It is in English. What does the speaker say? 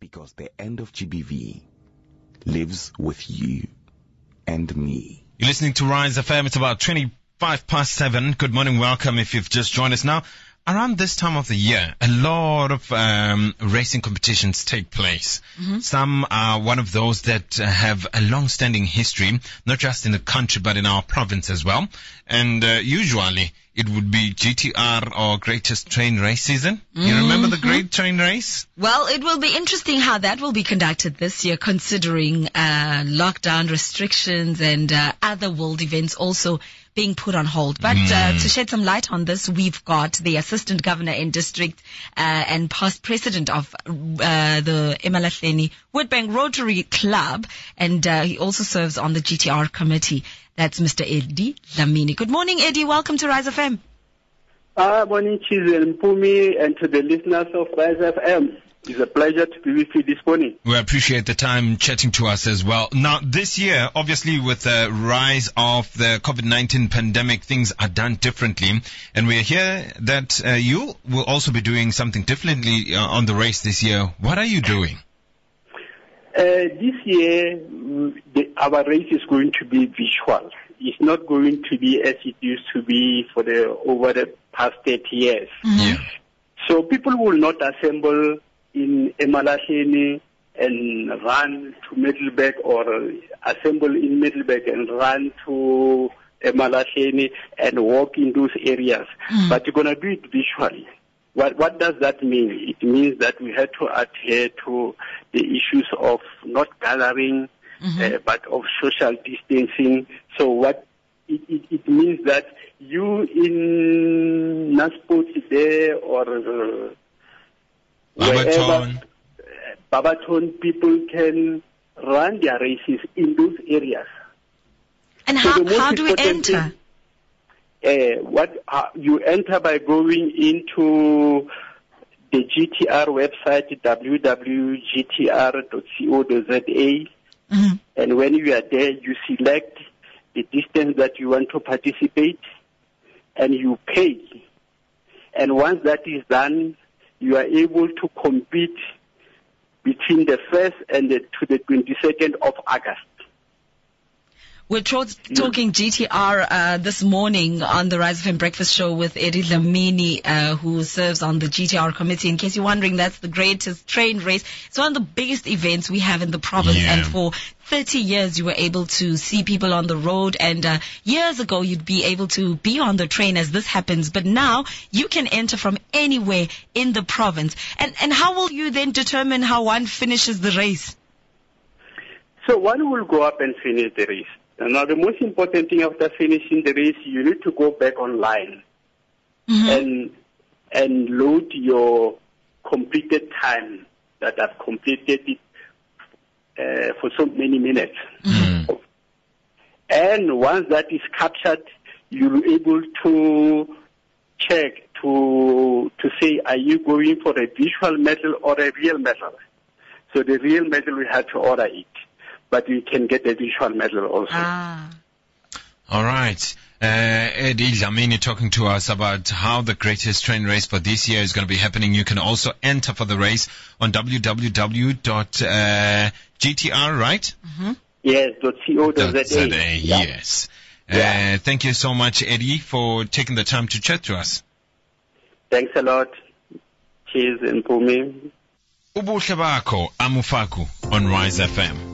Because the end of GBV lives with you and me. You're listening to Rise FM. It's about 25 past 7. Good morning. Welcome if you've just joined us now. Around this time of the year, a lot of um, racing competitions take place. Some are one of those that have a long-standing history, not just in the country but in our province as well. And uh, usually it would be GTR or Greatest Train Race season. You remember the Great Train Race? Well, it will be interesting how that will be conducted this year, considering uh, lockdown restrictions and uh, other world events also being put on hold. But uh, to shed some light on this, we've got the Assistant Governor in District uh, and past President of uh, the Emalahleni Witbank Rotary Club, and uh, he also serves on the GTR committee. That's Mr. Eddie Dhlamini. Good morning, Eddie. Welcome to Rise FM. Ah, morning, Chiz and Pumi, and to the listeners of Rise FM. It's a pleasure to be with you this morning. We appreciate the time chatting to us as well. Now, this year, obviously, with the rise of the COVID-19 pandemic, things are done differently. And we hear that uh, you will also be doing something differently uh, on the race this year. What are you doing? Uh, this year, the, our race is going to be visual. It's not going to be as it used to be for the over the past 30 years. Yeah. So people will not assemble in Emalahleni and run to Middelburg or assemble in Middelburg and run to Emalahleni and walk in those areas. But you're going to do it visually. What, what does that mean? It means that we had to adhere to the issues of not gathering, uh, but of social distancing. So what it, it, it means that you in Nasport there or uh, Barberton. Barberton people can run their races in those areas. And how, the most how do we important enter? Uh, what uh, you enter by going into the GTR website www.gtr.co.za Mhm. and when you are there you select the distance that you want to participate and you pay and once that is done you are able to compete between the 1st and the, to the 22nd of August We're tro- talking GTR uh, this morning on the Rise FM Breakfast Show with Eddie Dhlamini, uh, who serves on the GTR committee. In case you're wondering, that's the greatest train race. It's one of the biggest events we have in the province, Yeah. and for 30 years you were able to see people on the road. And uh, years ago you'd be able to be on the train as this happens, but now you can enter from anywhere in the province. And and how will you then determine how one finishes the race? So one will go up and finish the race. Now the most important thing after finishing the race, you need to go back online and and load your completed time that I've completed it uh, for so many minutes. And once that is captured, you're able to check to to say, are you going for a visual medal or a real medal? So the real medal we had to order it, but you can get a visual medal also. Ah. All right. Uh, Eddie Dhlamini talking to us about how the greatest train race for this year is going to be happening. You can also enter for the race on www.gtr, right? Yes, .co.za. Yeah. yes. Yeah. Uh, thank you so much, Eddie, for taking the time to chat to us. Thanks a lot. Cheers and Pumi. Ubuhle bakho, Amufaku on Rise FM.